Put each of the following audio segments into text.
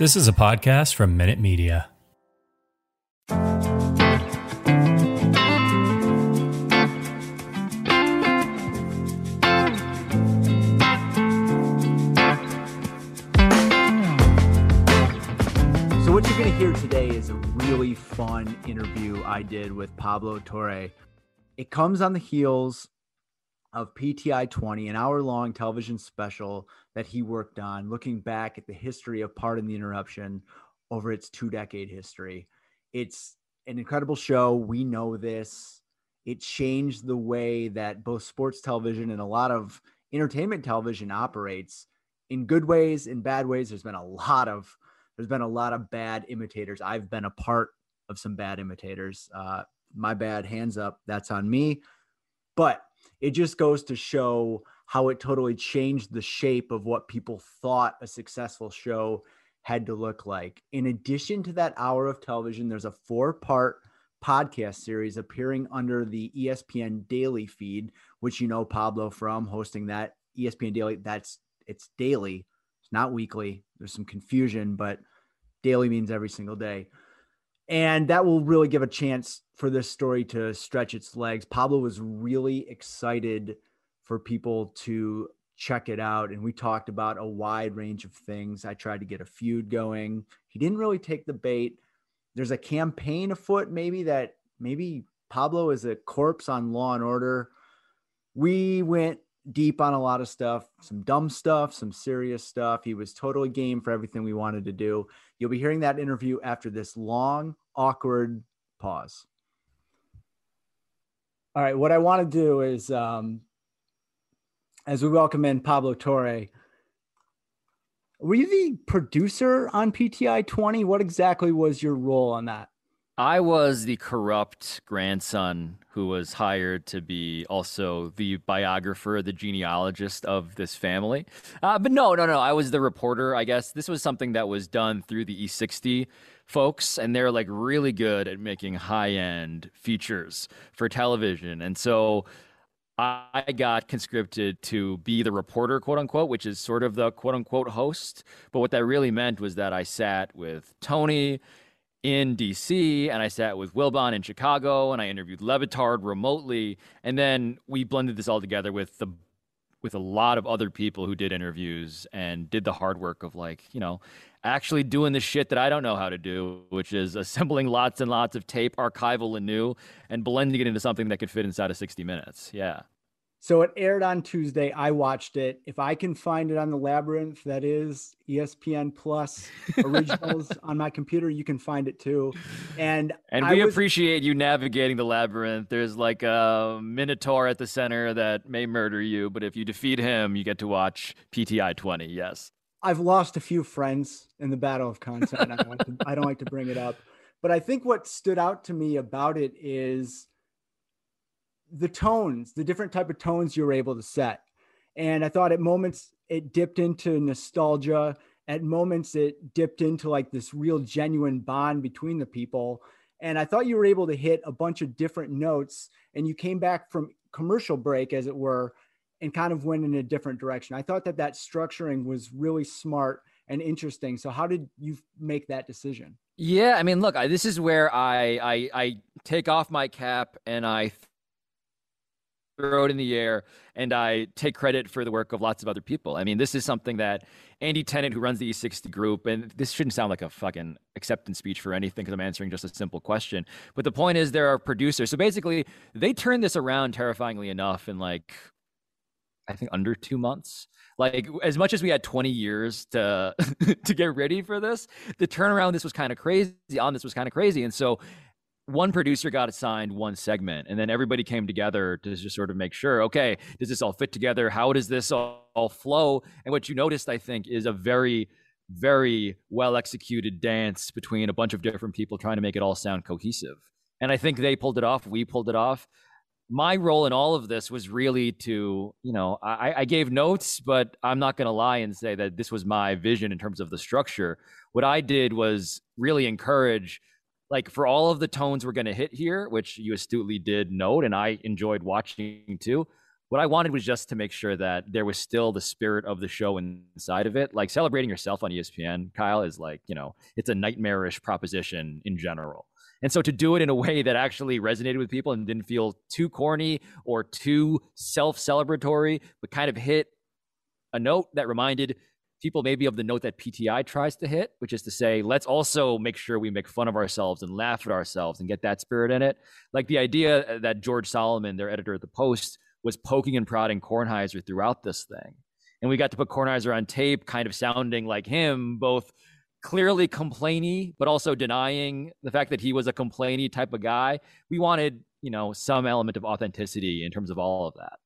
This is a podcast from Minute Media. So, what you're going to hear today is a really fun interview I did with Pablo Torre. It comes on the heels of PTI 20, an hour long television special that he worked on, looking back at the history of Pardon the Interruption over its two decade history. It's an incredible show. We know this. It changed the way that both sports television and a lot of entertainment television operates in good ways, in bad ways. There's been a lot of there's been a lot of bad imitators. I've been a part of some bad imitators. Uh, my bad, hands up. That's on me. But it just goes to show how it totally changed the shape of what people thought a successful show had to look like. In addition to that hour of television, there's a four part podcast series appearing under the ESPN Daily feed, which you know Pablo from hosting that ESPN Daily. That's it's daily, it's not weekly. There's some confusion, but daily means every single day. And that will really give a chance for this story to stretch its legs. Pablo was really excited for people to check it out. And we talked about a wide range of things. I tried to get a feud going. He didn't really take the bait. There's a campaign afoot, maybe that maybe Pablo is a corpse on Law and Order. We went deep on a lot of stuff, some dumb stuff, some serious stuff. He was totally game for everything we wanted to do. You'll be hearing that interview after this long, awkward pause. All right, what I want to do is um, as we welcome in Pablo Torre. Were you the producer on PTI 20? What exactly was your role on that? I was the corrupt grandson who was hired to be also the biographer, the genealogist of this family. Uh, but no, no, no. I was the reporter, I guess. This was something that was done through the E60 folks, and they're like really good at making high end features for television. And so I got conscripted to be the reporter, quote unquote, which is sort of the quote unquote host. But what that really meant was that I sat with Tony in DC and I sat with Wilbon in Chicago and I interviewed Le Batard remotely. And then we blended this all together with the with a lot of other people who did interviews and did the hard work of like, you know, actually doing the shit that I don't know how to do, which is assembling lots and lots of tape, archival and new, and blending it into something that could fit inside of 60 minutes. Yeah. So it aired on Tuesday. I watched it. If I can find it on the Labyrinth, that is ESPN Plus originals on my computer, you can find it too. And and we was... appreciate you navigating the labyrinth. There's like a minotaur at the center that may murder you, but if you defeat him, you get to watch PTI 20. Yes. I've lost a few friends in the battle of content. I, don't like to, I don't like to bring it up, but I think what stood out to me about it is the tones, the different type of tones you were able to set. And I thought at moments it dipped into nostalgia. At moments it dipped into like this real genuine bond between the people. And I thought you were able to hit a bunch of different notes and you came back from commercial break, as it were, and kind of went in a different direction. I thought that that structuring was really smart and interesting. So how did you make that decision? Yeah, I mean, look, I, this is where I, I I take off my cap and I throw it in the air, and I take credit for the work of lots of other people. I mean, this is something that Andy Tennant, who runs the E60 group, and this shouldn't sound like a fucking acceptance speech for anything because I'm answering just a simple question. But the point is, there are producers. So basically, they turned this around terrifyingly enough in like, I think under two months. Like as much as we had 20 years to to get ready for this, the turnaround this was kind of crazy. On this was kind of crazy, and so one producer got assigned one segment and then everybody came together to just sort of make sure okay does this all fit together how does this all, all flow and what you noticed i think is a very very well executed dance between a bunch of different people trying to make it all sound cohesive and i think they pulled it off we pulled it off my role in all of this was really to you know i, I gave notes but i'm not going to lie and say that this was my vision in terms of the structure what i did was really encourage like for all of the tones we're going to hit here, which you astutely did note, and I enjoyed watching too. What I wanted was just to make sure that there was still the spirit of the show inside of it. Like celebrating yourself on ESPN, Kyle, is like, you know, it's a nightmarish proposition in general. And so to do it in a way that actually resonated with people and didn't feel too corny or too self celebratory, but kind of hit a note that reminded people maybe of the note that PTI tries to hit, which is to say, let's also make sure we make fun of ourselves and laugh at ourselves and get that spirit in it. Like the idea uh, that George Solomon, their editor at the Post, was poking and prodding Kornheiser throughout this thing. And we got to put Kornheiser on tape, kind of sounding like him, both clearly complainy, but also denying the fact that he was a complainy type of guy. We wanted, you know, some element of authenticity in terms of all of that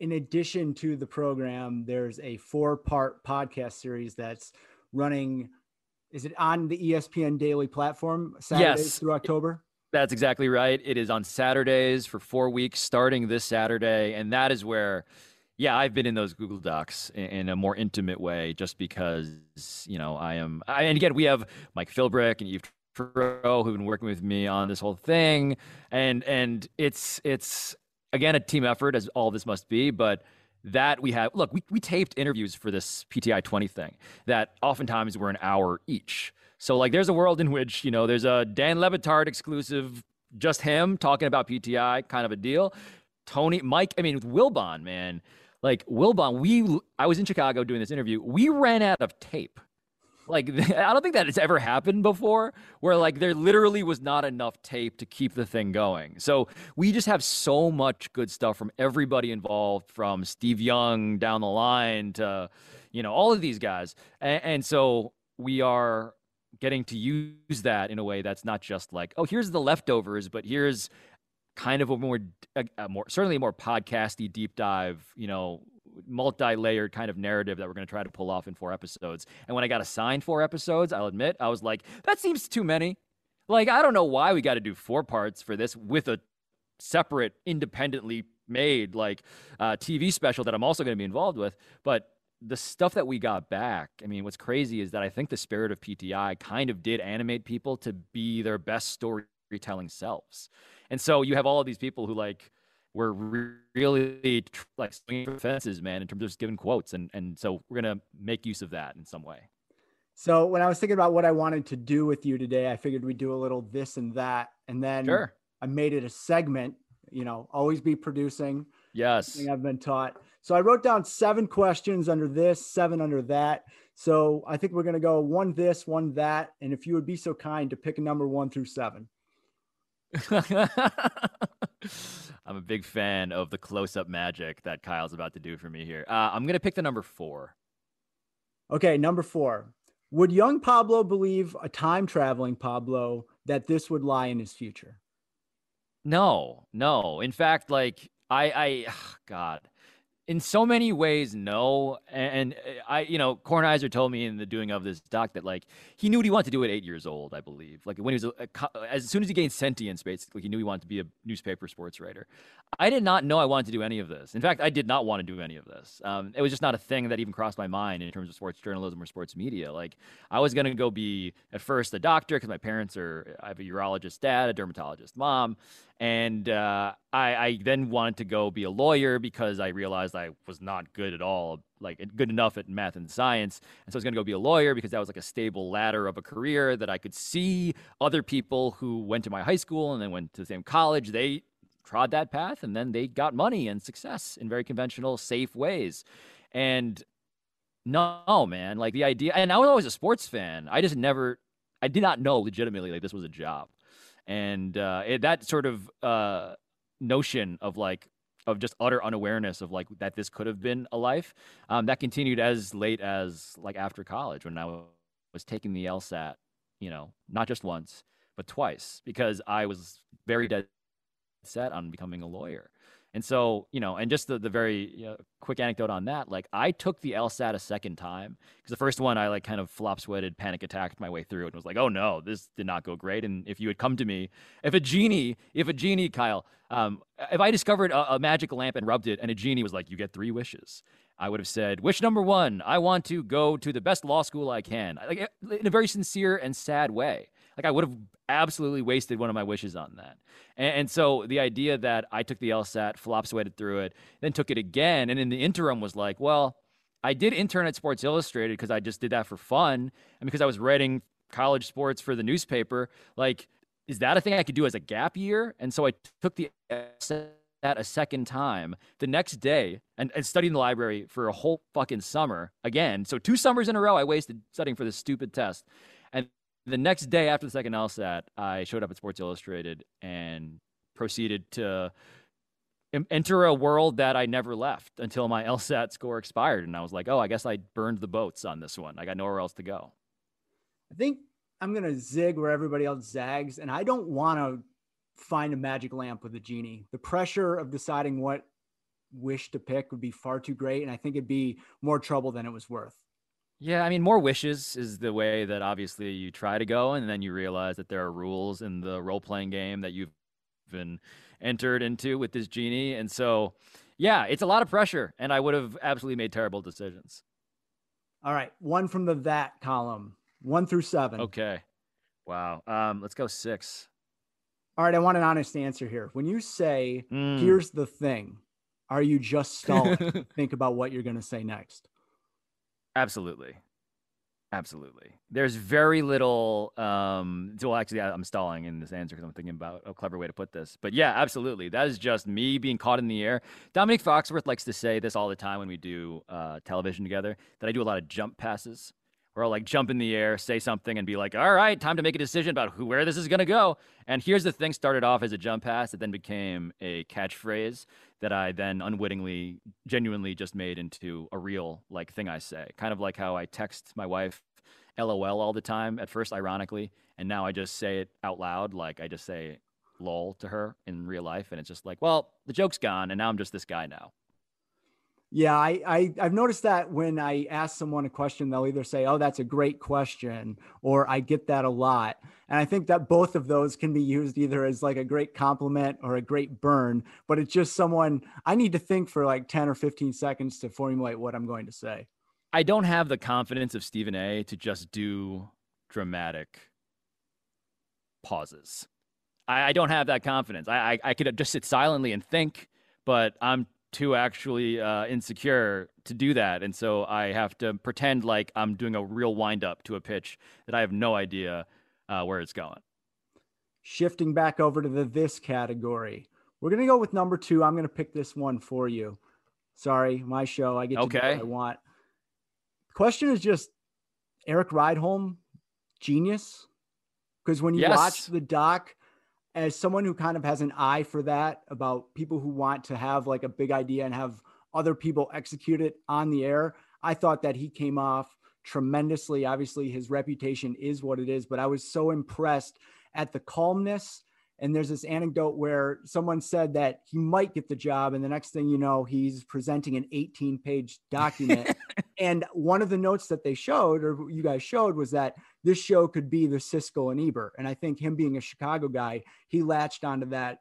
in addition to the program, there's a four part podcast series that's running. Is it on the ESPN daily platform Saturdays yes. through October? That's exactly right. It is on Saturdays for four weeks, starting this Saturday. And that is where, yeah, I've been in those Google Docs in, a more intimate way just because, you know, I am. I, and again, we have Mike Philbrick and Eve Troeh who've been working with me on this whole thing. And, and it's, it's, again, a team effort, as all this must be, but that we have look we, we taped interviews for this pti 20 thing that oftentimes were an hour each so like there's a world in which you know there's a dan le batard exclusive just him talking about pti kind of a deal tony mike i mean with wilbon man like wilbon we i was in chicago doing this interview we ran out of tape like I don't think that it's ever happened before where like there literally was not enough tape to keep the thing going. So we just have so much good stuff from everybody involved from Steve Young down the line to you know all of these guys. And, and so we are getting to use that in a way that's not just like, oh, here's the leftovers, but here's kind of a more, a, a more certainly a more podcasty deep dive, you know, multi-layered kind of narrative that we're going to try to pull off in four episodes. And when I got assigned four episodes, I'll admit I was like, that seems too many. Like I don't know why we got to do four parts for this with a separate, independently made like uh, TV special that I'm also going to be involved with. But the stuff that we got back, I mean, what's crazy is that I think the spirit of PTI kind of did animate people to be their best storytelling selves. And so you have all of these people who like we're really like swinging for fences, man, in terms of just giving quotes, and and so we're gonna make use of that in some way. So when I was thinking about what I wanted to do with you today, I figured we'd do a little this and that, and then sure. I made it a segment. You know, always be producing. Yes, I've been taught. So I wrote down seven questions under this, seven under that. So I think we're gonna go one this, one that, and if you would be so kind to pick a number one through seven. I'm a big fan of the close up magic that Kyle's about to do for me here. Uh, I'm going to pick the number four. Okay, number four. Would young Pablo believe a time traveling Pablo that this would lie in his future? No, no. In fact, like I, I, God, in so many ways, no. And, I, you know, Kornheiser told me in the doing of this doc that like he knew what he wanted to do at eight years old. I believe, like when he was a, a, as soon as he gained sentience, basically, he knew he wanted to be a newspaper sports writer. I did not know I wanted to do any of this. In fact, I did not want to do any of this. Um, it was just not a thing that even crossed my mind in terms of sports journalism or sports media. Like I was going to go be at first a doctor because my parents are. I have a urologist dad, a dermatologist mom, and uh, I, I, then wanted to go be a lawyer because I realized I was not good at all, like good enough at math and science. And so I was going to go be a lawyer because that was like a stable ladder of a career that I could see other people who went to my high school and then went to the same college. They trod that path and then they got money and success in very conventional, safe ways. And no, man, like the idea, and I was always a sports fan. I just never, I did not know legitimately like this was a job. And uh, it, that sort of uh, notion of like, of just utter unawareness of like that this could have been a life um, that continued as late as like after college when I was taking the LSAT, you know, not just once, but twice because I was very dead set on becoming a lawyer. And so, you know, and just the, the very you know, quick anecdote on that, like I took the LSAT a second time because the first one I like kind of flop sweated, panic attacked my way through and was like, oh no, this did not go great. And if you had come to me, if a genie, if a genie, Kyle, um, if I discovered a, a magic lamp and rubbed it and a genie was like, you get three wishes, I would have said, wish number one, I want to go to the best law school I can, like in a very sincere and sad way. Like I would have absolutely wasted one of my wishes on that. And, and, so the idea that I took the LSAT, flop sweated through it, then took it again, and in the interim was like, well, I did intern at Sports Illustrated because I just did that for fun, and because I was writing college sports for the newspaper. Like, is that a thing I could do as a gap year? And so I took the LSAT a second time the next day and, and studied in the library for a whole fucking summer again. So two summers in a row I wasted studying for this stupid test. The next day after the second LSAT, I showed up at Sports Illustrated and proceeded to enter a world that I never left until my LSAT score expired. And I was like, oh, I guess I burned the boats on this one. I got nowhere else to go. I think I'm going to zig where everybody else zags. And I don't want to find a magic lamp with a genie. The pressure of deciding what wish to pick would be far too great. And I think it'd be more trouble than it was worth. Yeah, I mean, more wishes is the way that obviously you try to go, and then you realize that there are rules in the role playing game that you've been entered into with this genie. And so, yeah, it's a lot of pressure, and I would have absolutely made terrible decisions. All right, one from the that column, one through seven. Okay. Wow. Um, let's go six. All right, I want an honest answer here. When you say, mm. here's the thing, are you just stalling? think about what you're going to say next. Absolutely. Absolutely. There's very little. Um, well, actually, I'm stalling in this answer because I'm thinking about a clever way to put this. But yeah, absolutely. That is just me being caught in the air. Dominic Foxworth likes to say this all the time when we do uh, television together that I do a lot of jump passes where I'll like jump in the air, say something, and be like, all right, time to make a decision about who, where this is going to go. And here's the thing started off as a jump pass, it then became a catchphrase that I then unwittingly, genuinely just made into a real like thing I say. Kind of like how I text my wife LOL all the time, at first, ironically. And now I just say it out loud. Like I just say lol to her in real life. And it's just like, well, the joke's gone. And now I'm just this guy now. Yeah, I, I I've noticed that when I ask someone a question, they'll either say, "Oh, that's a great question," or "I get that a lot." And I think that both of those can be used either as like a great compliment or a great burn. But it's just someone I need to think for like ten or fifteen seconds to formulate what I'm going to say. I don't have the confidence of Stephen A. to just do dramatic pauses. I, I don't have that confidence. I, I I could just sit silently and think, but I'm too actually uh, insecure to do that. And so I have to pretend like I'm doing a real wind up to a pitch that I have no idea uh, where it's going. Shifting back over to the this category, we're going to go with number two. I'm going to pick this one for you. Sorry, my show. I get to okay. do what I want. The question is just Erik Rydholm, genius? Because when you yes. watch the doc, as someone who kind of has an eye for that about people who want to have like a big idea and have other people execute it on the air, I thought that he came off tremendously. Obviously, his reputation is what it is, but I was so impressed at the calmness. And there's this anecdote where someone said that he might get the job, and the next thing you know, he's presenting an 18 page document. and one of the notes that they showed, or you guys showed, was that this show could be the Siskel and Ebert. And I think him being a Chicago guy, he latched onto that.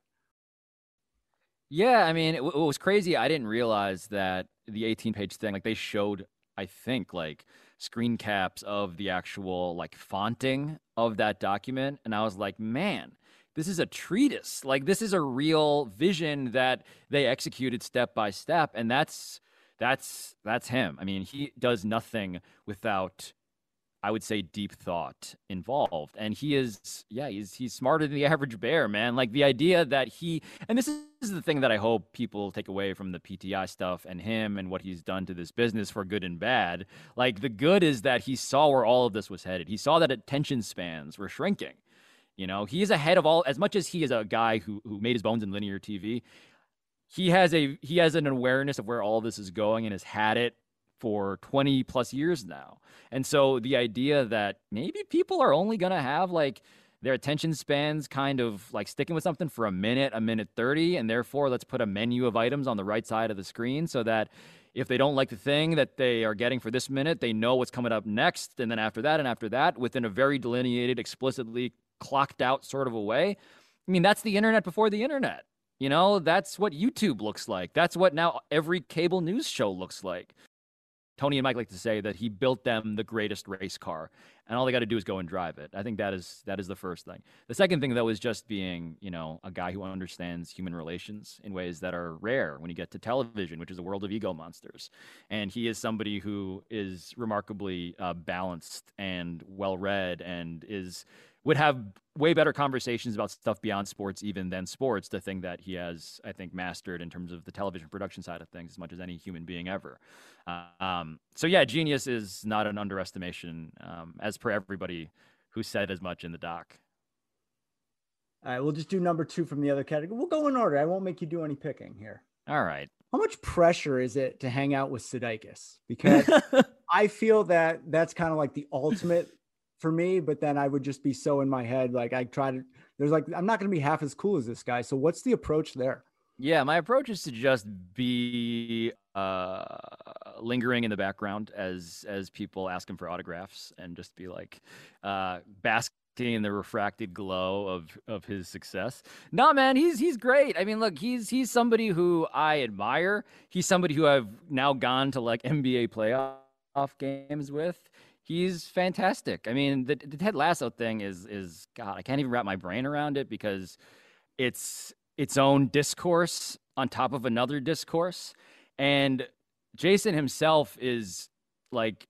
Yeah, I mean, it, it was crazy. I didn't realize that the 18 page thing, like they showed, I think, like screen caps of the actual like fonting of that document. And I was like, man, this is a treatise. Like this is a real vision that they executed step by step. And that's that's that's him. I mean, he does nothing without I would say deep thought involved. And he is, yeah, he's he's smarter than the average bear, man. Like the idea that he and this is the thing that I hope people take away from the PTI stuff and him and what he's done to this business for good and bad. Like the good is that he saw where all of this was headed. He saw that attention spans were shrinking. You know, he is ahead of all as much as he is a guy who who made his bones in linear TV. He has a he has an awareness of where all this is going and has had it for 20 plus years now. And so the idea that maybe people are only going to have like their attention spans kind of like sticking with something for a minute, a minute 30, and therefore let's put a menu of items on the right side of the screen so that if they don't like the thing that they are getting for this minute, they know what's coming up next. And then after that, and after that, within a very delineated, explicitly clocked out sort of a way. I mean, that's the internet before the internet. You know, that's what YouTube looks like. That's what now every cable news show looks like. Tony and Mike like to say that he built them the greatest race car, and all they got to do is go and drive it. I think that is that is the first thing. The second thing, though, is just being you know a guy who understands human relations in ways that are rare when you get to television, which is a world of ego monsters. And he is somebody who is remarkably uh, balanced and well read, and is would have way better conversations about stuff beyond sports even than sports the thing that he has i think mastered in terms of the television production side of things as much as any human being ever. Uh, um, so yeah genius is not an underestimation um, as per everybody who said as much in the doc. All right we'll just do number two from the other category. We'll go in order. I won't make you do any picking here. All right. How much pressure is it to hang out with Sudeikis? Because I feel that that's kind of like the ultimate for me, but then I would just be so in my head. Like I try to, there's like, I'm not going to be half as cool as this guy. So what's the approach there? Yeah, my approach is to just be uh, lingering in the background as as people ask him for autographs, and just be like uh, basking in the refracted glow of of his success. Nah, man, he's he's great. I mean, look, he's he's somebody who I admire. He's somebody who I've now gone to like NBA playoff games with he's fantastic. I mean, the, the Ted Lasso thing is is God, I can't even wrap my brain around it because it's its own discourse on top of another discourse, and Jason himself is like.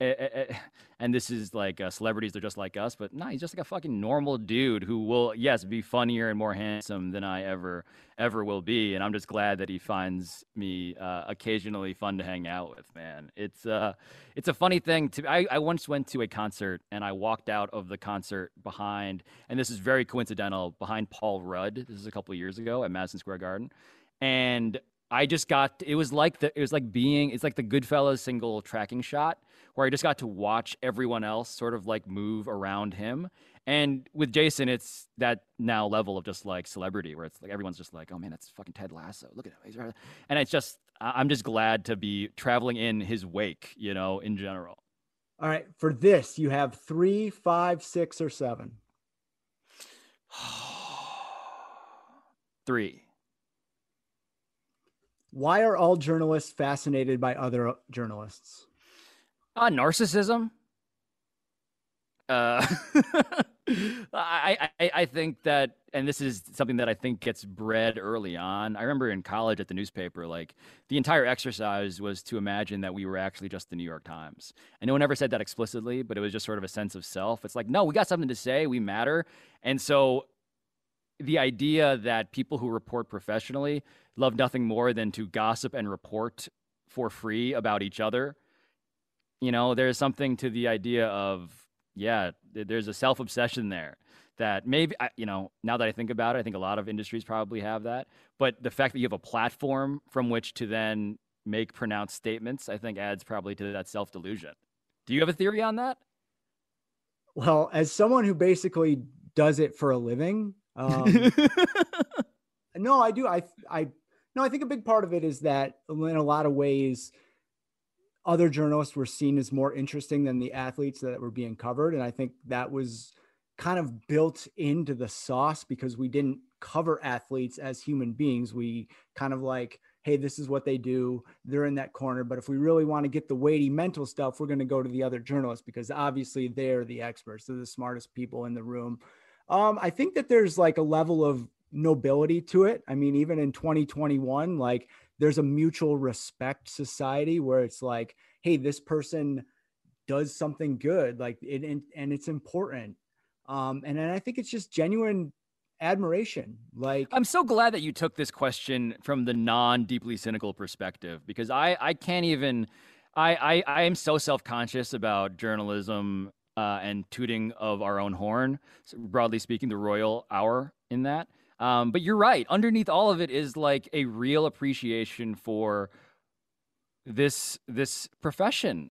Eh, eh, eh, and this is like uh, celebrities they're just like us but no nah, he's just like a fucking normal dude who will yes be funnier and more handsome than i ever ever will be and i'm just glad that he finds me uh, occasionally fun to hang out with man. It's uh it's a funny thing to I, I once went to a concert and i walked out of the concert behind and this is very coincidental behind paul rudd. This is a couple years ago at madison square garden and I just got it was like the it was like being it's like the Goodfellas single tracking shot where I just got to watch everyone else sort of like move around him. And with Jason, it's that now level of just like celebrity where it's like everyone's just like, oh man, that's fucking Ted Lasso. Look at him. He's right. And it's just, I'm just glad to be traveling in his wake, you know, in general. All right. For this, you have three, five, six, or seven. three. Why are all journalists fascinated by other journalists? Uh, narcissism. Uh, I, I I think that, and this is something that I think gets bred early on. I remember in college at the newspaper, like the entire exercise was to imagine that we were actually just the New York Times, and no one ever said that explicitly, but it was just sort of a sense of self. It's like, no, we got something to say, we matter, and so the idea that people who report professionally love nothing more than to gossip and report for free about each other you know, there's something to the idea of, yeah, there's a self obsession there that maybe, you know, now that I think about it, I think a lot of industries probably have that. But the fact that you have a platform from which to then make pronounced statements, I think adds probably to that self delusion. Do you have a theory on that? Well, as someone who basically does it for a living, um, no, I do. I, I, no, I think a big part of it is that in a lot of ways, other journalists were seen as more interesting than the athletes that were being covered. And I think that was kind of built into the sauce because we didn't cover athletes as human beings. We kind of like, hey, this is what they do. They're in that corner. But if we really want to get the weighty mental stuff, we're going to go to the other journalists because obviously they're the experts. They're the smartest people in the room. Um, I think that there's like a level of nobility to it. I mean, even in 2021, like there's a mutual respect society where it's like, hey, this person does something good like it and, and it's important. Um and, i think it's just genuine admiration like i'm so glad that you took this question from the non deeply cynical perspective because i i can't even i i, I am so self-conscious about journalism uh, and tooting of our own horn broadly speaking the royal hour in that um, but you're right underneath all of it is like a real appreciation for this this profession.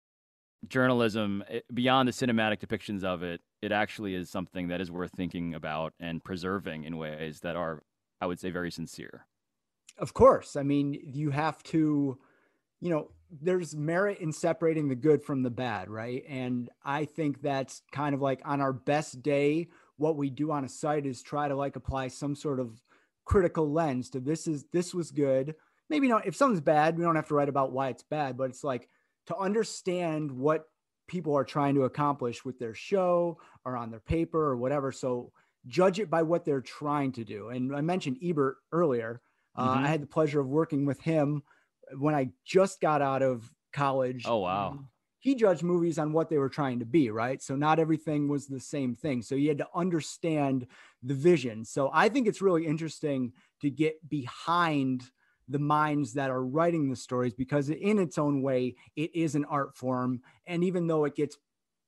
Journalism eh, beyond the cinematic depictions of it it actually is something that is worth thinking about and preserving in ways that are i would say very sincere. Of course. I mean you have to you know there's merit in separating the good from the bad right? And i think that's kind of like on our best day what we do on a site is try to like apply some sort of critical lens to this is this was good maybe not if something's bad we don't have to write about why it's bad but it's like to understand what people are trying to accomplish with their show or on their paper or whatever. So judge it by what they're trying to do. And I mentioned Ebert earlier. Uh, mm-hmm. I had the pleasure of working with him when I just got out of college. Oh, wow. He judged movies on what they were trying to be, right? So not everything was the same thing. So you had to understand the vision. So I think it's really interesting to get behind the minds that are writing the stories because in its own way it is an art form and even though it gets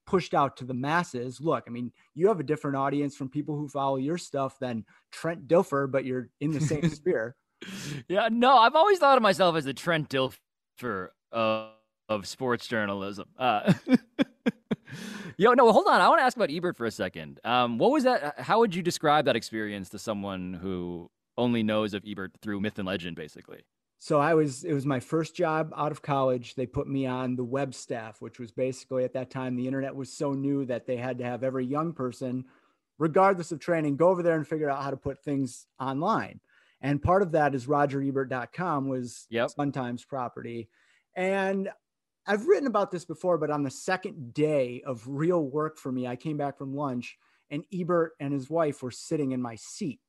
pushed out to the masses look i mean you have a different audience from people who follow your stuff than trent dilfer but you're in the same sphere yeah no i've always thought of myself as the trent dilfer of, of sports journalism uh, Yo, no, hold on. I want to ask about Ebert for a second. Um, what was that? How would you describe that experience to someone who only knows of Ebert through myth and legend, basically. So I was, it was my first job out of college. They put me on the web staff, which was basically at that time, the internet was so new that they had to have every young person, regardless of training, go over there and figure out how to put things online. And part of that is rogerebert.com was yep. Sun Times property. And I've written about this before, but on the second day of real work for me, I came back from lunch and Ebert and his wife were sitting in my seat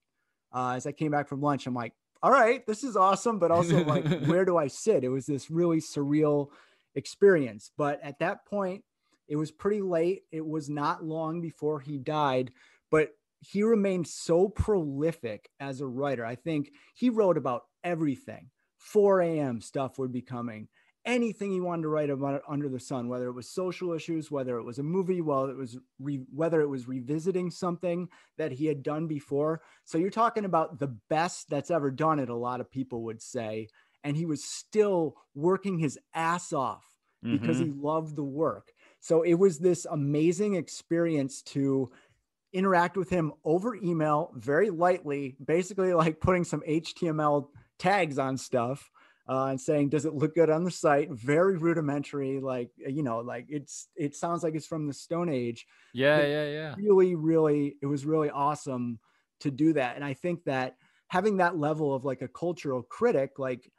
uh, as I came back from lunch, I'm like, all right, this is awesome, but also like, where do I sit? It was this really surreal experience. But at that point, it was pretty late. It was not long before he died, but he remained so prolific as a writer. I think he wrote about everything. 4 a.m. stuff would be coming anything he wanted to write about under the sun, whether it was social issues, whether it was a movie, whether it was re- whether it was revisiting something that he had done before. So you're talking about the best that's ever done it. A lot of people would say, and he was still working his ass off because mm-hmm. he loved the work. So it was this amazing experience to interact with him over email very lightly, basically like putting some HTML tags on stuff uh, and saying, "Does it look good on the site?" Very rudimentary, like you know, like it's it sounds like it's from the Stone Age. Yeah, yeah, yeah. Really, really, it was really awesome to do that, and I think that having that level of like a cultural critic, like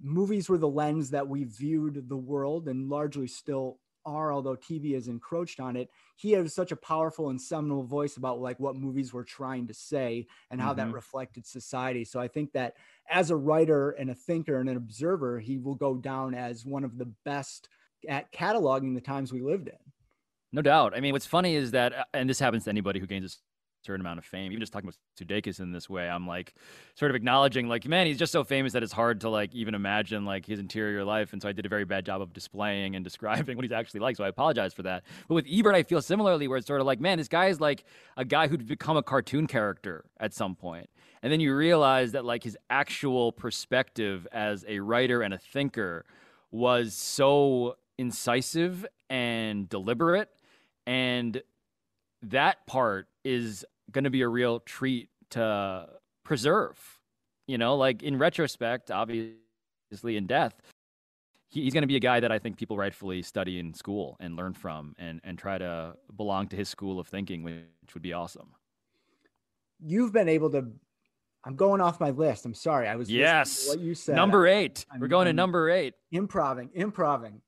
movies were the lens that we viewed the world, and largely still are, although TV has encroached on it, he has such a powerful and seminal voice about like what movies were trying to say and how mm-hmm. that reflected society. So I think that as a writer and a thinker and an observer, he will go down as one of the best at cataloging the times we lived in. No doubt. I mean, what's funny is that, uh, and this happens to anybody who gains certain amount of fame. Even just talking about Sudeikis in this way, I'm like sort of acknowledging like, man, he's just so famous that it's hard to like even imagine like his interior life. And so I did a very bad job of displaying and describing what he's actually like. So I apologize for that. But with Ebert, I feel similarly where it's sort of like, man, this guy is like a guy who'd become a cartoon character at some point. And then you realize that like his actual perspective as a writer and a thinker was so incisive and deliberate and that part is going to be a real treat to preserve. You know, like in retrospect, obviously in death, he, he's going to be a guy that I think people rightfully study in school and learn from and, and try to belong to his school of thinking, which would be awesome. You've been able to. I'm going off my list. I'm sorry. I was yes. what you said. Number 8 I'm, We're going I'm to number eight. Improving, improving.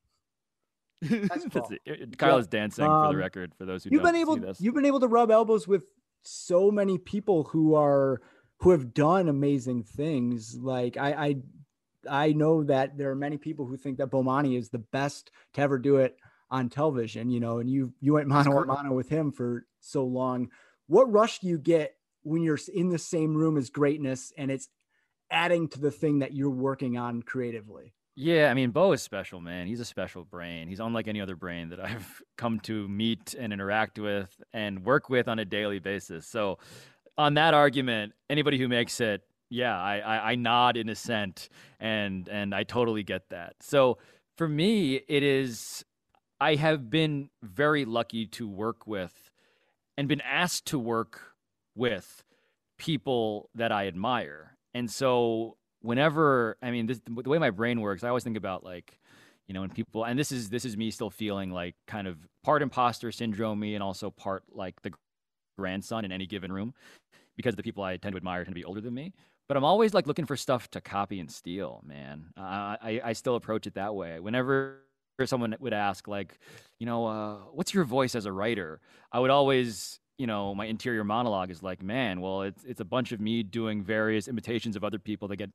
Kyle is dancing um, for the um, record. For those who you've been able, you've been able to rub elbows with so many people who are who have done amazing things. Like I, I, I know that there are many people who think that Bomani is the best to ever do it on television, you know, and you you went mano a mano with him for so long. What rush do you get when you're in the same room as greatness and it's adding to the thing that you're working on creatively? Yeah, I mean, Bo is special, man. He's a special brain. He's unlike any other brain that I've come to meet and interact with and work with on a daily basis. So, on that argument, anybody who makes it, yeah, I, I, I nod in assent, and and I totally get that. So, for me, it is I have been very lucky to work with and been asked to work with people that I admire. And so whenever I mean this, the way my brain works, I always think about like you know when people and this is this is me still feeling like kind of part imposter syndrome me and also part like the grandson in any given room because the people I tend to admire tend to be older than me. But I'm always like looking for stuff to copy and steal, man. I I still approach it that way. Whenever someone would ask like, you know, uh, what's your voice as a writer? I would always you know, my interior monologue is like, man, well, it's it's a bunch of me doing various imitations of other people that get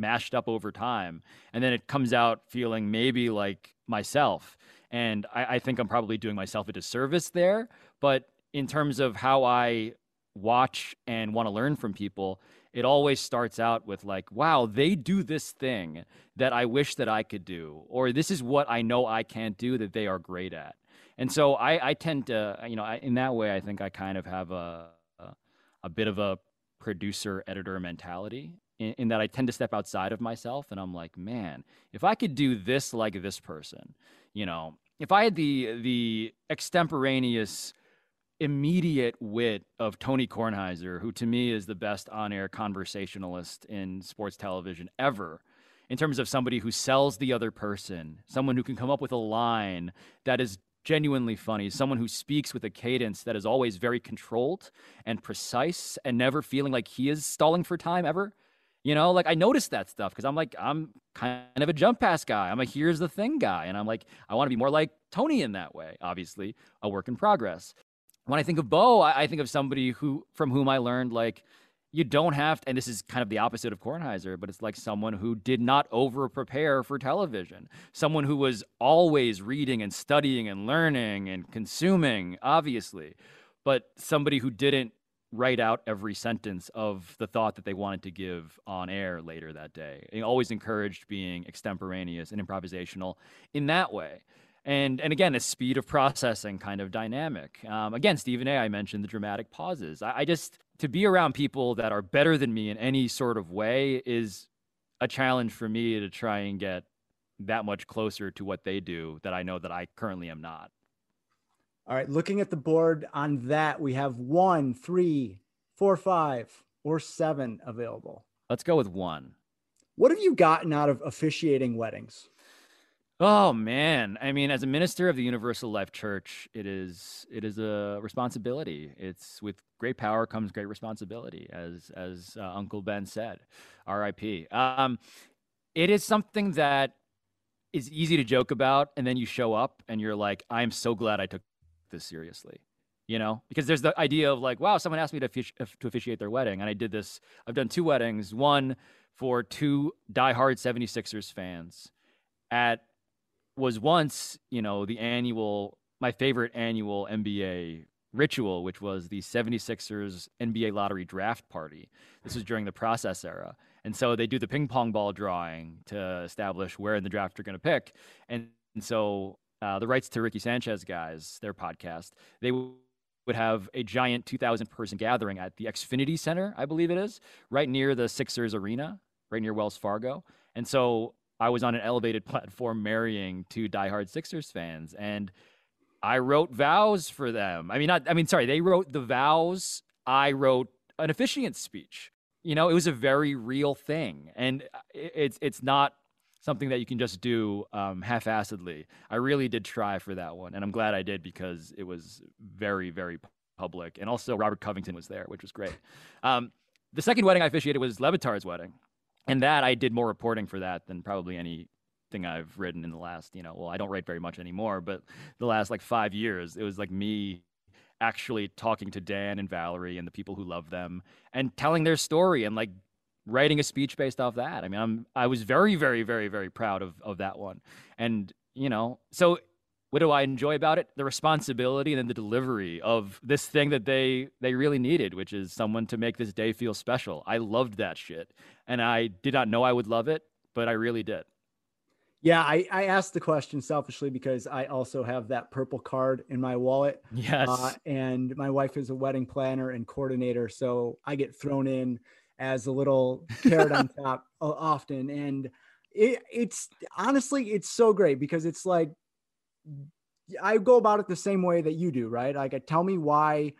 mashed up over time. And then it comes out feeling maybe like myself. And I, I think I'm probably doing myself a disservice there. But in terms of how I watch and want to learn from people, it always starts out with like, wow, they do this thing that I wish that I could do, or this is what I know I can't do that they are great at. And so I, I tend to, uh, you know, I, in that way, I think I kind of have a, a, a bit of a producer editor mentality in, in, that I tend to step outside of myself and I'm like, man, if I could do this like this person, you know, if I had the the extemporaneous immediate wit of Tony Kornheiser, who to me is the best on-air conversationalist in sports television ever, in terms of somebody who sells the other person, someone who can come up with a line that is genuinely funny, someone who speaks with a cadence that is always very controlled and precise and never feeling like he is stalling for time ever. You know, like I noticed that stuff because I'm like, I'm kind of a jump pass guy. I'm a here's the thing guy. And I'm like, I want to be more like Tony in that way, obviously, a work in progress. When I think of Bo, I, I think of somebody who from whom I learned like you don't have to, and this is kind of the opposite of Kornheiser, but it's like someone who did not over prepare for television, someone who was always reading and studying and learning and consuming, obviously, but somebody who didn't write out every sentence of the thought that they wanted to give on air later that day. He always encouraged being extemporaneous and improvisational in that way. And, and again, a speed of processing kind of dynamic. Um, again, Stephen A., I mentioned the dramatic pauses. I, I just, to be around people that are better than me in any sort of way is a challenge for me to try and get that much closer to what they do that I know that I currently am not. All right, looking at the board on that, we have one, three, four, five, or seven available. Let's go with one. What have you gotten out of officiating weddings? Oh man, I mean, as a minister of the Universal Life Church, it is it is a responsibility. It's with great power comes great responsibility, as as uh, Uncle Ben said, R.I.P. Um, it is something that is easy to joke about, and then you show up and you're like, I'm so glad I took this seriously you know? Because there's the idea of like wow someone asked me to, offici- to officiate their wedding and i did this i've done two weddings one for two diehard 76ers fans. At was once you know the annual my favorite annual nba ritual which was the 76ers nba lottery draft party. This was during the process era. And so they do the ping pong ball drawing to establish where in the draft you're going to pick. And, and so uh, the rights to Ricky Sanchez guys, their podcast, they would have a giant 2,000 person gathering at the Xfinity Center, I believe it is, right near the Sixers Arena, right near Wells Fargo. And so I was on an elevated platform marrying two diehard Sixers fans, and I wrote vows for them. I mean, not, I mean, sorry, they wrote the vows. I wrote an officiant speech. You know, it was a very real thing, and it's it's not something that you can just do um, half-assedly. I really did try for that one, and I'm glad I did because it was very, very public. And also, Robert Covington was there, which was great. Um, the second wedding I officiated was Le Batard's wedding, and that I did more reporting for that than probably anything I've written in the last, you know, well, I don't write very much anymore, but the last like five years, it was like me actually talking to Dan and Valerie and the people who love them and telling their story and like writing a speech based off that. I mean, I'm I was very very very very proud of of that one. And, you know, so what do I enjoy about it? The responsibility and then the delivery of this thing that they they really needed, which is someone to make this day feel special. I loved that shit, and I did not know I would love it, but I really did. Yeah, I, I asked the question selfishly because I also have that purple card in my wallet. Yes. Uh, and my wife is a wedding planner and coordinator. So I get thrown in as a little carrot on top uh, often. And it, it's honestly, it's so great because it's like, I go about it the same way that you do, right? Like, tell me why,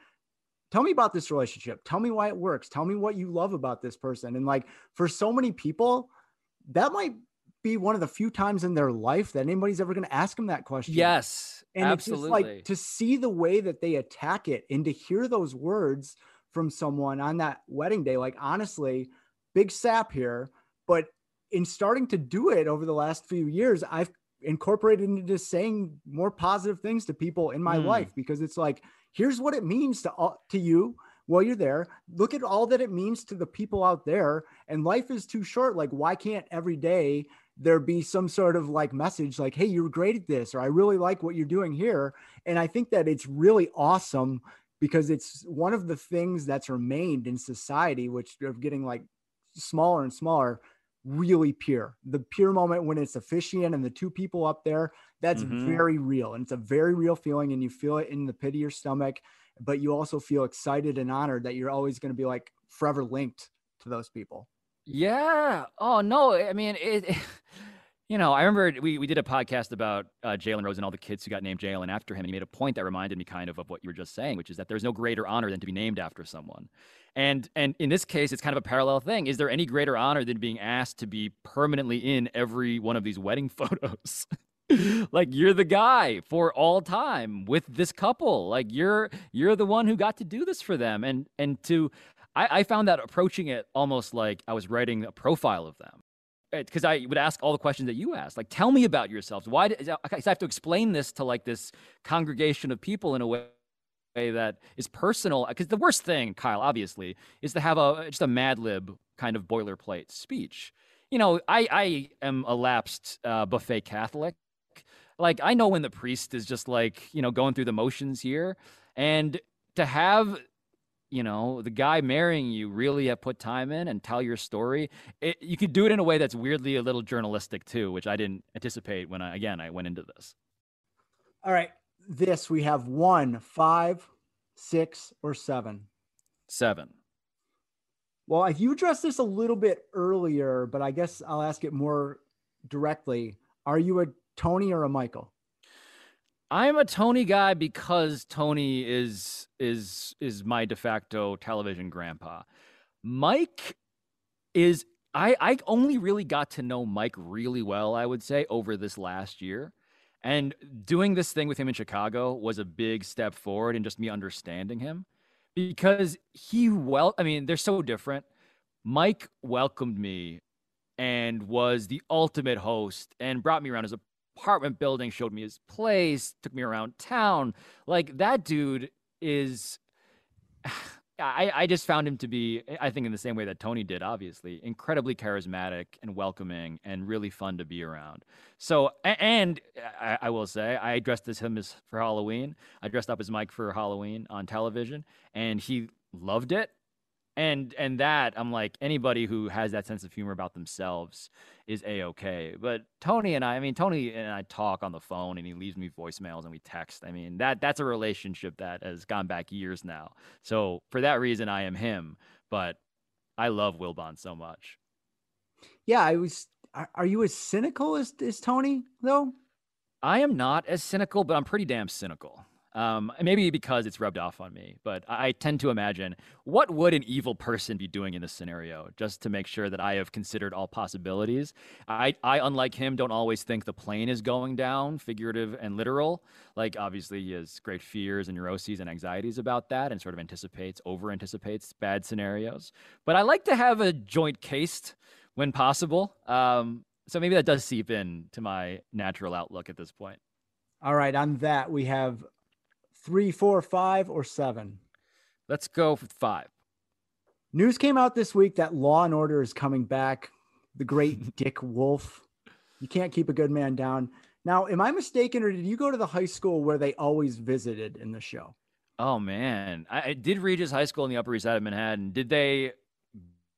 tell me about this relationship. Tell me why it works. Tell me what you love about this person. And like, for so many people, that might be one of the few times in their life that anybody's ever going to ask them that question. Yes. And absolutely. it's just like to see the way that they attack it and to hear those words from someone on that wedding day. Like, honestly, big sap here. But in starting to do it over the last few years, I've incorporated into saying more positive things to people in my mm. life because it's like, here's what it means to, to you while you're there. Look at all that it means to the people out there. And life is too short. Like, why can't every day there be some sort of like message like, hey, you're great at this, or I really like what you're doing here. And I think that it's really awesome because it's one of the things that's remained in society, which are getting like smaller and smaller, really pure. The pure moment when it's officiant and the two people up there, that's mm-hmm. very real. And it's a very real feeling. And you feel it in the pit of your stomach, but you also feel excited and honored that you're always going to be like forever linked to those people. Yeah. Oh no. I mean, it, you know, I remember we, we did a podcast about uh, Jalen Rose and all the kids who got named Jalen after him. And he made a point that reminded me kind of of what you were just saying, which is that there's no greater honor than to be named after someone. And and in this case, it's kind of a parallel thing. Is there any greater honor than being asked to be permanently in every one of these wedding photos? like you're the guy for all time with this couple. Like you're you're the one who got to do this for them. And and to I, I found that approaching it almost like I was writing a profile of them because I would ask all the questions that you asked. Like, tell me about yourselves. Why? I have to explain this to like this congregation of people in a way that is personal. Because the worst thing, Kyle, obviously, is to have a just a Mad Lib kind of boilerplate speech. You know, I I am a lapsed uh, buffet Catholic. Like, I know when the priest is just like you know going through the motions here, and to have you know the guy marrying you really have put time in and tell your story it, you could do it in a way that's weirdly a little journalistic too which i didn't anticipate when i again i went into this. All right this we have one five six or seven? Seven. Well if you addressed this a little bit earlier but i guess i'll ask it more directly are you a tony or a michael I'm a Tony guy because Tony is is is my de facto television grandpa. Mike is I I only really got to know Mike really well, I would say, over this last year. And doing this thing with him in Chicago was a big step forward in just me understanding him because he well, I mean, they're so different. Mike welcomed me and was the ultimate host and brought me around as a apartment building, showed me his place, took me around town. Like that dude is. I, I just found him to be, I think, in the same way that Tony did, obviously, incredibly charismatic and welcoming and really fun to be around. So, and I, I will say, I dressed as him as for Halloween. I dressed up as Mike for Halloween on television, and he loved it and and that i'm like anybody who has that sense of humor about themselves is a-okay. But tony and i i mean tony and i talk on the phone and he leaves me voicemails and we text. I mean that that's a relationship that has gone back years now. So for that reason i am him but i love wilbon so much. Yeah i was are you as cynical as, as tony though? I am not as cynical but i'm pretty damn cynical um, maybe because it's rubbed off on me, but I tend to imagine what would an evil person be doing in this scenario, just to make sure that I have considered all possibilities. I, I, unlike him, don't always think the plane is going down, figurative and literal. Like obviously, he has great fears and neuroses and anxieties about that, and sort of anticipates, over anticipates bad scenarios. But I like to have a joint cased when possible. Um, so maybe that does seep in to my natural outlook at this point. All right, on that we have three, four, five, or seven? Let's go with five. News came out this week that Law and Order is coming back. The great Dick Wolf. You can't keep a good man down. Now, am I mistaken, or did you go to the high school where they always visited in the show? Oh man, I, I did Regis High School in the Upper East Side of Manhattan. Did they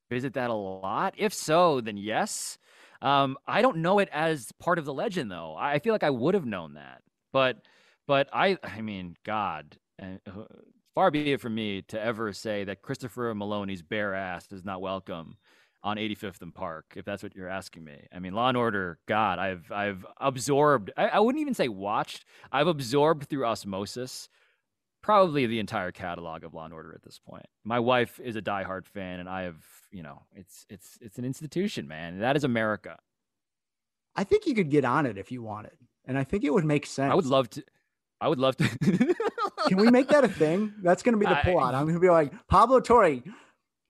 visit that a lot? If so, then yes. Um, I don't know it as part of the legend though. I feel like I would have known that, but but I I mean, God, uh, far be it from me to ever say that Christopher Meloni's bare ass is not welcome on 85th and Park, if that's what you're asking me. I mean, Law and Order, God, I've I've absorbed. I, I wouldn't even say watched. I've absorbed through osmosis probably the entire catalog of Law and Order at this point. My wife is a diehard fan, and I have, you know, it's it's it's an institution, man. That is America. I think you could get on it if you wanted, and I think it would make sense. I would love to. I would love to. Can we make that a thing? That's going to be the pull out. I'm going to be like Pablo Torre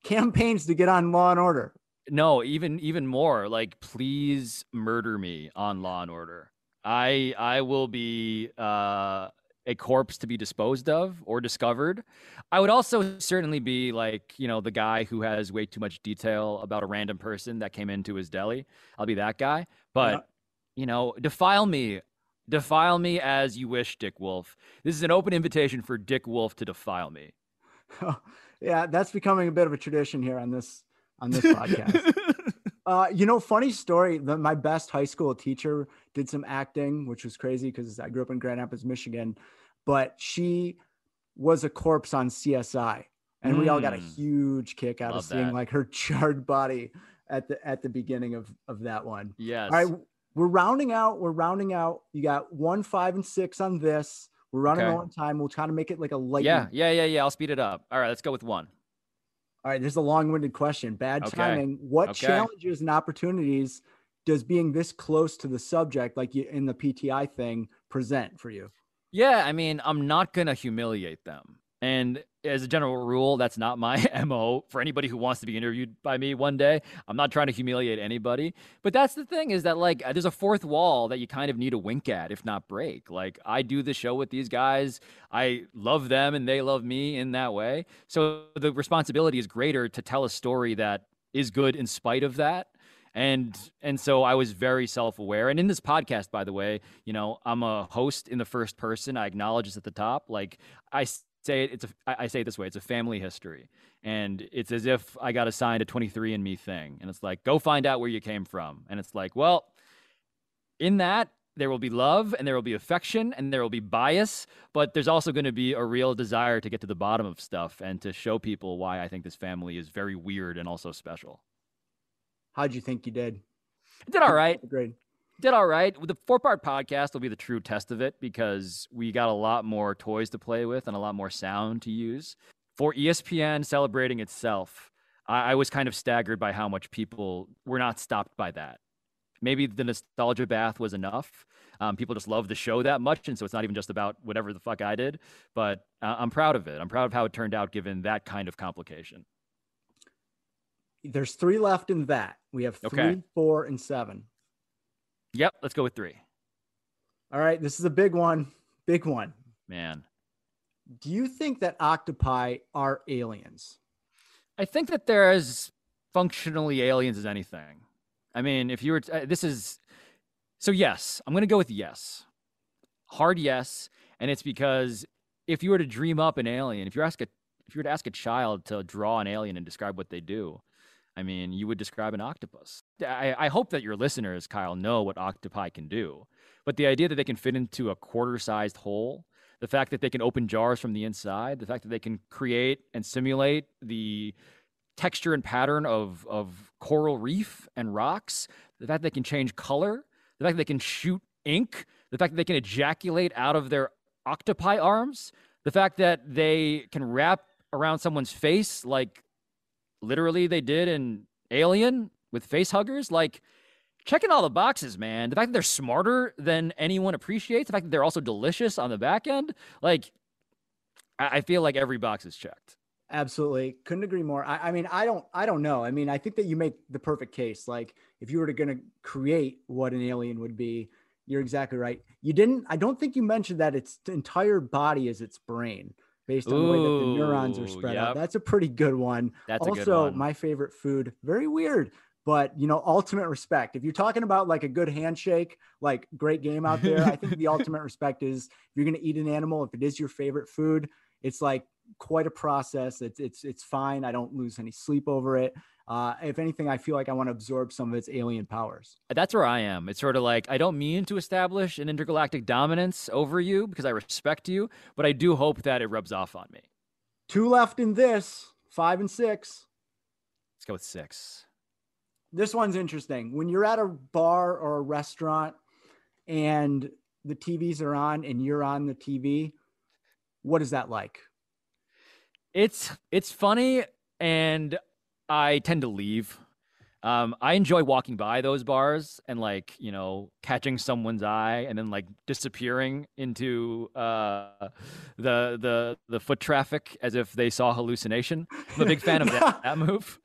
campaigns to get on Law and Order. No, even even more. Like, please murder me on Law and Order. I I will be uh, a corpse to be disposed of or discovered. I would also certainly be like, you know, the guy who has way too much detail about a random person that came into his deli. I'll be that guy. But, yeah. you know, defile me. Defile me as you wish, Dick Wolf. This is an open invitation for Dick Wolf to defile me. Oh, yeah, that's becoming a bit of a tradition here on this on this podcast. uh, you know, funny story. The, my best high school teacher did some acting, which was crazy because I grew up in Grand Rapids, Michigan. But she was a corpse on CSI, and mm. we all got a hmm. huge kick out Love of seeing that. like her charred body at the at the beginning of of that one. Yes. All right, we're rounding out. We're rounding out. You got one, five, and six on this. We're running okay. on time. We'll try to make it like a light. Yeah, yeah, yeah, yeah. I'll speed it up. All right, let's go with one. All right, this is a long-winded question. Bad okay. timing. What okay. challenges and opportunities does being this close to the subject, like you, in the PTI thing, present for you? Yeah, I mean, I'm not gonna humiliate them. And as a general rule, that's not my MO for anybody who wants to be interviewed by me one day. I'm not trying to humiliate anybody. But that's the thing is that, like, uh, there's a fourth wall that you kind of need to wink at, if not break. Like, I do the show with these guys. I love them and they love me in that way. So the responsibility is greater to tell a story that is good in spite of that and and so i was very self-aware and in this podcast by the way you know i'm a host in the first person i acknowledge this at the top like i say it, it's a, I say it this way, it's a family history. And it's as if I got assigned a 23andMe thing. And it's like, go find out where you came from. And it's like, well, in that, there will be love and there will be affection and there will be bias, but there's also going to be a real desire to get to the bottom of stuff and to show people why I think this family is very weird and also special. How'd you think you did? I did all right. Great did all right. The four part podcast will be the true test of it because we got a lot more toys to play with and a lot more sound to use. For ESPN celebrating itself, I, I was kind of staggered by how much people were not stopped by that. Maybe the nostalgia bath was enough. Um, people just love the show that much, and so it's not even just about whatever the fuck I did. But uh, I'm proud of it. I'm proud of how it turned out, given that kind of complication. There's three left in that. We have three, okay. four, and seven. Yep, let's go with three. All right, this is a big one. Big one. Man. Do you think that octopi are aliens? I think that they're as functionally aliens as anything. I mean, if you were, to, uh, this is, so yes, I'm going to go with yes. Hard yes. And it's because if you were to dream up an alien, if you ask a, if you were to ask a child to draw an alien and describe what they do, I mean, you would describe an octopus. I, I hope that your listeners, Kyle, know what octopi can do. But the idea that they can fit into a quarter sized hole, the fact that they can open jars from the inside, the fact that they can create and simulate the texture and pattern of, of coral reef and rocks, the fact that they can change color, the fact that they can shoot ink, the fact that they can ejaculate out of their octopi arms, the fact that they can wrap around someone's face like literally they did in Alien with face huggers. Like, checking all the boxes, man. The fact that they're smarter than anyone appreciates, the fact that they're also delicious on the back end, like, I, I feel like every box is checked. Absolutely, couldn't agree more. I, I, mean, I don't, I don't know. I mean, I think that you make the perfect case. Like, if you were to gonna create what an alien would be, you're exactly right. You didn't. I don't think you mentioned that its entire body is its brain based on Ooh, the way that the neurons are spread yep. out. That's a pretty good one. That's also good one. my favorite food. Very weird. but you know, ultimate respect. If you're talking about like a good handshake, like great game out there, I think the ultimate respect is if you're going to eat an animal, if it is your favorite food, it's like quite a process. It's it's it's fine. I don't lose any sleep over it. Uh, if anything, I feel like I want to absorb some of its alien powers. That's where I am. It's sort of like I don't mean to establish an intergalactic dominance over you because I respect you, but I do hope that it rubs off on me. Two left in this, five and six. Let's go with six. This one's interesting. When you're at a bar or a restaurant and the TVs are on and you're on the TV, what is that like? It's it's funny and I tend to leave. Um, I enjoy walking by those bars and like you know catching someone's eye and then like disappearing into uh, the the the foot traffic as if they saw hallucination. I'm a big fan of that, that move.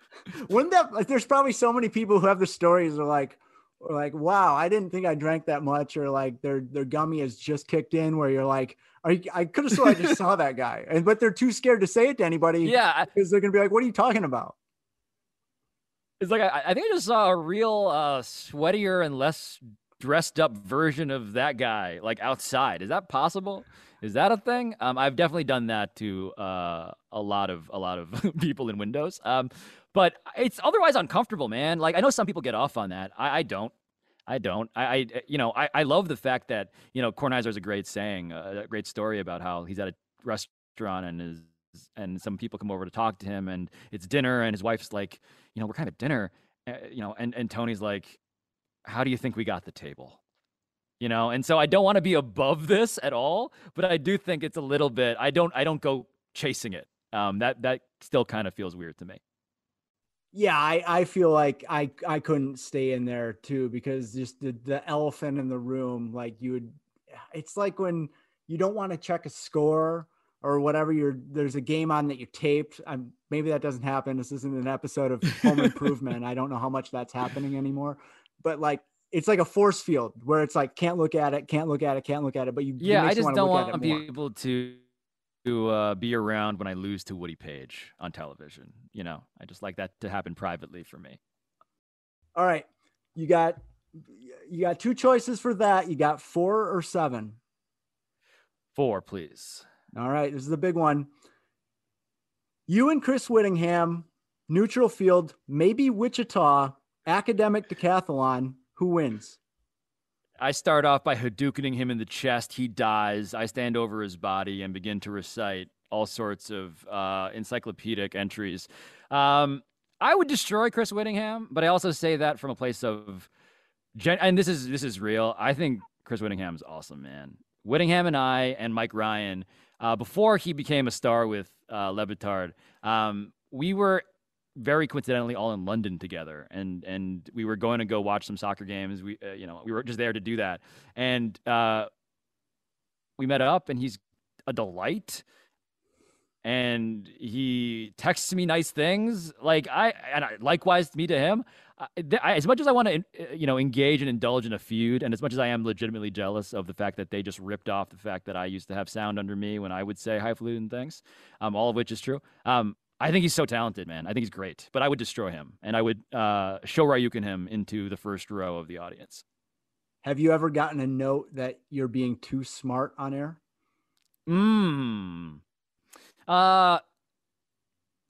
Wouldn't that? Like, there's probably so many people who have the stories are like, or like, wow, I didn't think I drank that much, or like their their gummy has just kicked in. Where you're like, you, I could have sworn I just saw that guy, and but they're too scared to say it to anybody. Yeah, because they're gonna be like, what are you talking about? It's like I, I think I just saw a real uh, sweatier and less dressed up version of that guy, like outside. Is that possible? Is that a thing? Um, I've definitely done that to uh, a lot of a lot of people in Windows. Um, but it's otherwise uncomfortable, man. Like I know some people get off on that. I, I don't. I don't. I, I, you know, I, I love the fact that you know Kornheiser is a great saying, uh, a great story about how he's at a restaurant and is and some people come over to talk to him and it's dinner and his wife's like you know we're kind of dinner you know and, and tony's like how do you think we got the table? You know and so i don't want to be above this at all but i do think it's a little bit i don't i don't go chasing it. Um that that still kind of feels weird to me. Yeah i i feel like i i couldn't stay in there too because just the, the elephant in the room like you would it's like when you don't want to check a score or whatever you're there's a game on that you taped. I'm maybe that doesn't happen. This isn't an episode of home improvement. I don't know how much that's happening anymore. But like it's like a force field where it's like can't look at it can't look at it can't look at it but you yeah you i just don't want people to to uh, be around when i lose to woody paige on television you know? I just like that to happen privately for me. All right. You got you got two choices for that. You got four or seven? Four please all right, this is the big one. You and Chris Whittingham, neutral field, maybe Wichita, academic decathlon. Who wins? I start off by Hadoukening him in the chest. He dies. I stand over his body and begin to recite all sorts of uh, encyclopedic entries. Um, I would destroy Chris Whittingham, but I also say that from a place of, gen- and this is this is real. I think Chris Whittingham's awesome, man. Whittingham and I and Mike Ryan uh, before he became a star with uh, Le Batard, um, we were very coincidentally all in London together, and and we were going to go watch some soccer games. We uh, you know we were just there to do that, and uh, we met up, and he's a delight. And he texts me nice things, like I and I, likewise me to him. I, as much as I want to, uh, you know, engage and indulge in a feud, and as much as I am legitimately jealous of the fact that they just ripped off the fact that I used to have sound under me when I would say highfalutin things, um, all of which is true. Um, I think he's so talented, man. I think he's great, but I would destroy him, and I would uh, Shoryuken him into the first row of the audience. Have you ever gotten a note that you're being too smart on air? Hmm. Uh.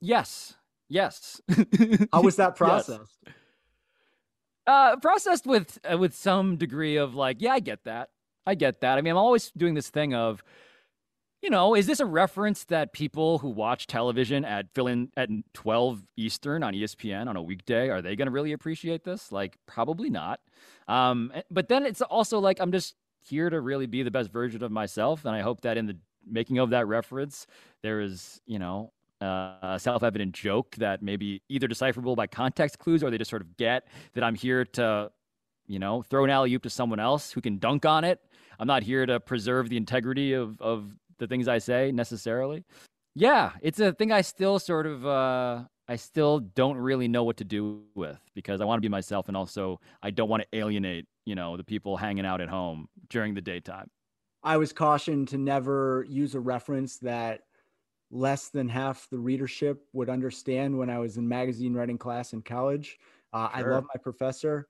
Yes. Yes. How was that processed? Yes. Uh, processed with uh, with some degree of like, yeah, I get that. I get that. I mean, I'm always doing this thing of, you know, is this a reference that people who watch television at fill in at 12 Eastern on ESPN on a weekday are they going to really appreciate this? Like, probably not. Um, eh, but then it's also like I'm just here to really be the best version of myself, and I hope that in the making of that reference, there is, you know, uh, a self-evident joke that maybe either decipherable by context clues or they just sort of get that I'm here to, you know, throw an alley oop to someone else who can dunk on it. I'm not here to preserve the integrity of of the things I say necessarily. Yeah, it's a thing I still sort of uh, I still don't really know what to do with because I want to be myself and also I don't want to alienate, you know, the people hanging out at home during the daytime. I was cautioned to never use a reference that less than half the readership would understand when I was in magazine writing class in college. Uh, sure. I love my professor.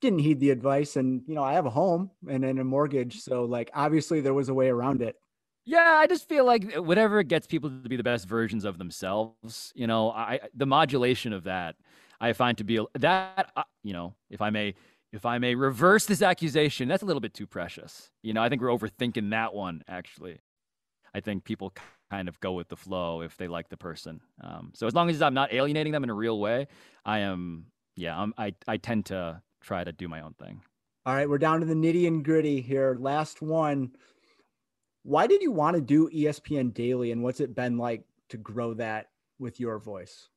Didn't heed the advice, and you know I have a home and, and a mortgage, so like obviously there was a way around it. Yeah, I just feel like whatever gets people to be the best versions of themselves, you know, I the modulation of that I find to be that uh, you know, if I may if I may reverse this accusation, that's a little bit too precious. You know, I think we're overthinking that one actually. I think people kind of go with the flow if they like the person. Um, so as long as I'm not alienating them in a real way, I am yeah, I'm, I I tend to try to do my own thing. All right, we're down to the nitty and gritty here. Last one why did you want to do ESPN Daily and what's it been like to grow that with your voice?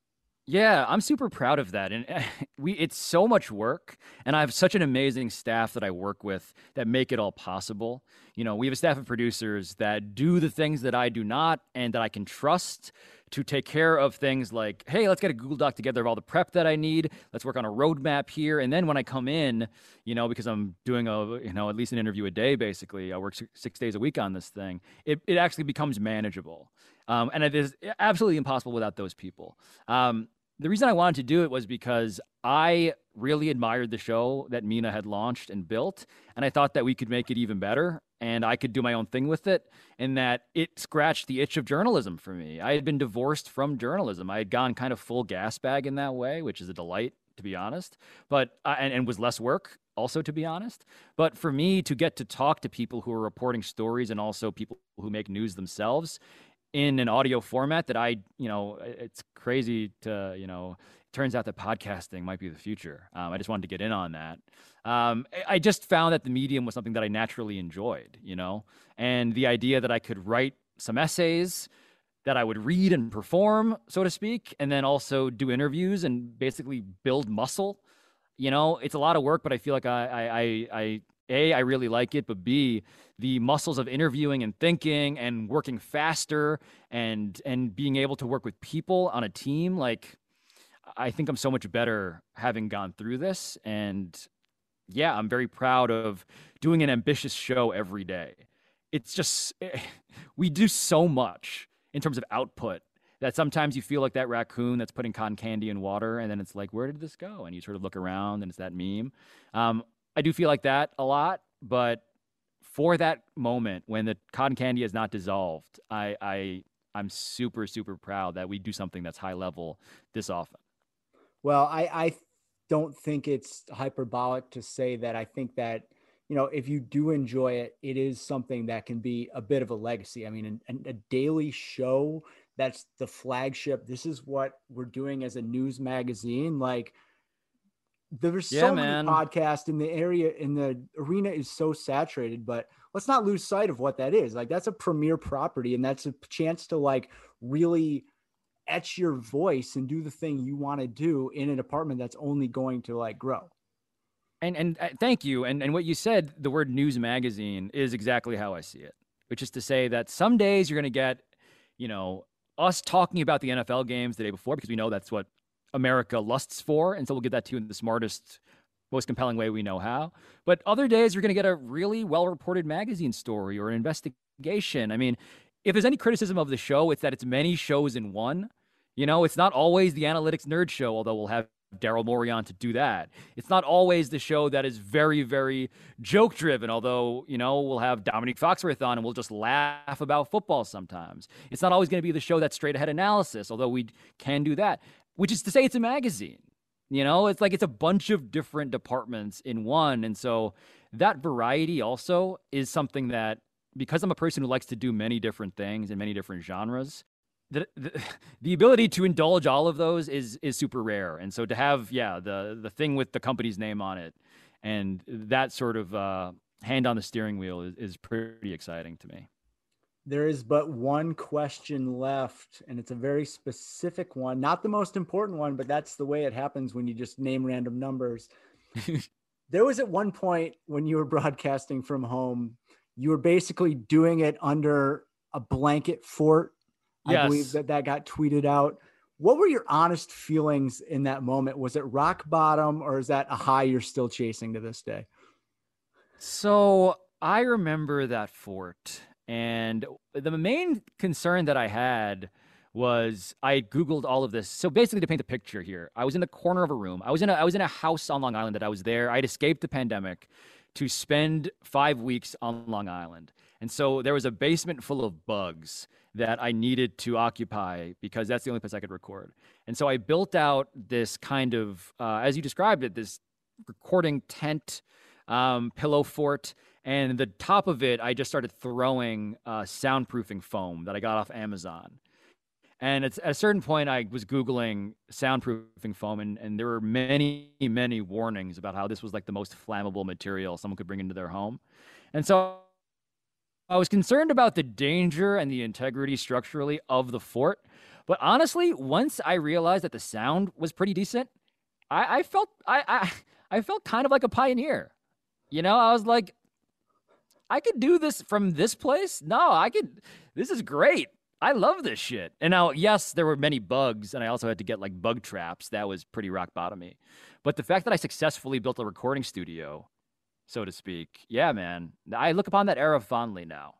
Yeah, I'm super proud of that. And we it's so much work and I have such an amazing staff that I work with that make it all possible. You know, we have a staff of producers that do the things that I do not and that I can trust to take care of things like, hey, let's get a Google Doc together of all the prep that I need. Let's work on a roadmap here. And then when I come in, you know, because I'm doing a, you know, at least an interview a day, basically, I work six days a week on this thing, it, it actually becomes manageable. Um, and it is absolutely impossible without those people. Um, the reason I wanted to do it was because I really admired the show that Mina had launched and built, and I thought that we could make it even better and I could do my own thing with it, and that it scratched the itch of journalism for me. I had been divorced from journalism. I had gone kind of full gas bag in that way, which is a delight, to be honest, but uh, and, and was less work also to be honest but for me to get to talk to people who are reporting stories and also people who make news themselves in an audio format that I, you know, it's crazy to, you know, turns out that podcasting might be the future. Um, I just wanted to get in on that. Um, I just found that the medium was something that I naturally enjoyed, you know, and the idea that I could write some essays that I would read and perform, so to speak, and then also do interviews and basically build muscle. You know, it's a lot of work, but I feel like I, I, I, I a, I really like it, but B, the muscles of interviewing and thinking and working faster and and being able to work with people on a team, like I think I'm so much better having gone through this. And yeah, I'm very proud of doing an ambitious show every day. It's just, we do so much in terms of output that sometimes you feel like that raccoon that's putting cotton candy in water. And then it's like, where did this go? And you sort of look around and it's that meme. Um, I do feel like that a lot. But for that moment when the cotton candy is not dissolved, I, I, I'm super, super proud that we do something that's high level this often. Well, I, I don't think it's hyperbolic to say that I think that, you know, if you do enjoy it, it is something that can be a bit of a legacy. I mean, an, a daily show that's the flagship. This is what we're doing as a news magazine. Like, there's yeah, so man. many podcasts in the area, in the arena is so saturated, but let's not lose sight of what that is. Like, that's a premier property, and that's a chance to like really etch your voice and do the thing you want to do in an apartment that's only going to like grow. And and uh, thank you. And and what you said, the word news magazine is exactly how I see it, which is to say that some days you're going to get, you know, us talking about the NFL games the day before because we know that's what America lusts for, and so we'll get that to you in the smartest most compelling way we know how. But other days, you're going to get a really well reported magazine story or an investigation. I mean, if there's any criticism of the show, it's that it's many shows in one. You know, it's not always the analytics nerd show, although we'll have Daryl Morey on to do that. It's not always the show that is very, very joke driven, although, you know, we'll have Dominique Foxworth on and we'll just laugh about football sometimes. It's not always going to be the show that's straight ahead analysis, although we can do that, which is to say it's a magazine. You know, it's like it's a bunch of different departments in one. And so that variety also is something that, because I'm a person who likes to do many different things in many different genres, the, the, the ability to indulge all of those is is super rare and so to have yeah the the thing with the company's name on it and that sort of uh, hand on the steering wheel is, is pretty exciting to me there is but one question left and it's a very specific one not the most important one but that's the way it happens when you just name random numbers there was at one point when you were broadcasting from home you were basically doing it under a blanket fort Yes. I believe that that got tweeted out. What were your honest feelings in that moment? Was it rock bottom or is that a high you're still chasing to this day? So I remember that fort. And the main concern that I had was I googled all of this. So basically, to paint the picture here, I was in the corner of a room. I was in a I was in a house on Long Island that I was there. I'd escaped the pandemic to spend five weeks on Long Island, and so there was a basement full of bugs that I needed to occupy because that's the only place I could record. And so I built out this kind of, uh, as you described it, this recording tent, um, pillow fort. And the top of it, I just started throwing uh, soundproofing foam that I got off Amazon. And at a certain point, I was Googling soundproofing foam, and, and there were many, many warnings about how this was like the most flammable material someone could bring into their home. And so I was concerned about the danger and the integrity structurally of the fort. But honestly, once I realized that the sound was pretty decent, I, I felt I, I I felt kind of like a pioneer. You know, I was like, I could do this from this place. No, I could. This is great. I love this shit. And now, yes, there were many bugs, and I also had to get like bug traps. That was pretty rock bottomy. But the fact that I successfully built a recording studio so to speak. Yeah, man. I look upon that era fondly now.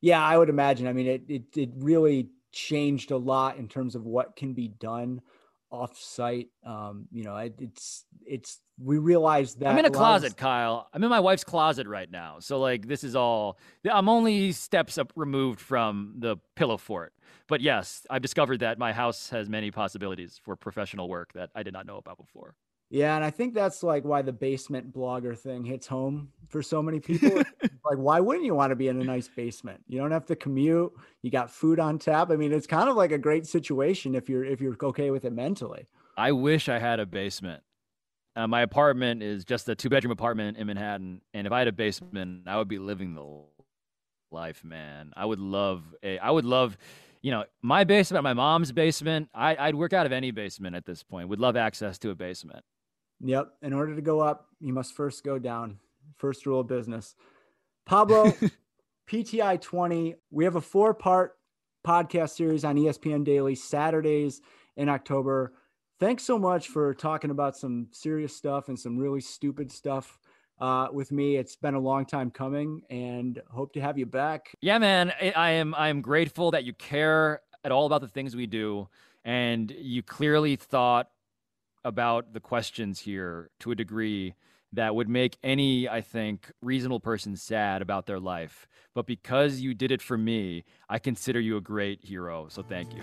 Yeah, I would imagine. I mean, it it it really changed a lot in terms of what can be done off site. Um, you know, it, it's it's we realized that I'm in a, a closet, of... Kyle. I'm in my wife's closet right now. So like this is all I'm only steps up removed from the pillow fort. But yes, I've discovered that my house has many possibilities for professional work that I did not know about before. Yeah, and I think that's like why the basement blogger thing hits home for so many people. like, why wouldn't you want to be in a nice basement? You don't have to commute. You got food on tap. I mean, it's kind of like a great situation if you're if you're okay with it mentally. I wish I had a basement. Uh, my apartment is just a two bedroom apartment in Manhattan, and if I had a basement, I would be living the life, man. I would love a. I would love you know, my basement, my mom's basement. I, would work out of any basement at this point. Would love access to a basement. Yep. In order to go up, you must first go down. First rule of business. Pablo, PTI 20. We have a four part podcast series on ESPN Daily Saturdays in October. Thanks so much for talking about some serious stuff and some really stupid stuff uh, with me. It's been a long time coming, and hope to have you back. Yeah, man. I am. I am grateful that you care at all about the things we do, and you clearly thought about the questions here to a degree that would make any, I think, reasonable person sad about their life. But because you did it for me, I consider you a great hero. So thank you.